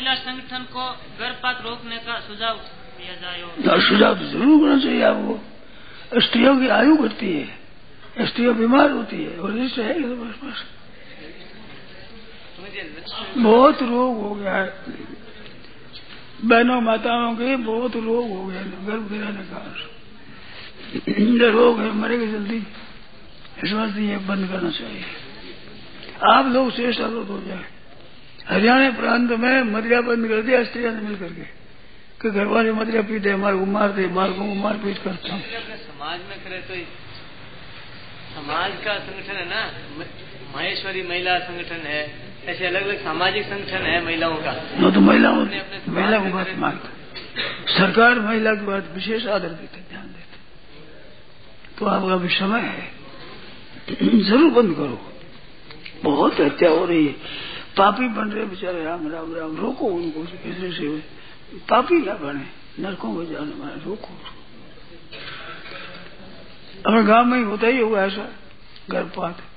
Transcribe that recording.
महिला संगठन को गर्भपात रोकने का सुझाव दिया जाए सुझाव तो ज़रूर होना चाहिए आपको स्त्रियों की आयु घटती है, स्त्रियों बीमार होती है, और इससे है बहुत रोग हो गया है। बहनों माताओं के बहुत रोग हो गया गर्भ गिराने का। रोग है मरेगी जल्दी इस वास्ते ये बंद करना चाहिए। आप लोग शेष आलोट हो जाए। हरियाणा प्रांत में मदिरा बंद कर दिया स्त्रियों ने मिल करके। कि घर वाले मदिरा पीते हमारे को मारते बालकों को मारपीट करते हैं। समाज में करे तो समाज का संगठन है ना? माहेश्वरी महिला संगठन है। ऐसे अलग अलग सामाजिक संगठन है महिलाओं का। वो तो महिलाओं अपने महिला को बात करे। सरकार महिला की बात विशेष आदर देते ध्यान देते तो आपका अभी समय है। ज़रूर बंद करो। बहुत हत्या हो रही है। पापी बन रहे बेचारे, राम राम राम, रोको उनको कैसे से पापी ना बने, नरकों में जाने वाले, रोको। अपने गाँव में होता ही होगा ऐसा, गर्भपात।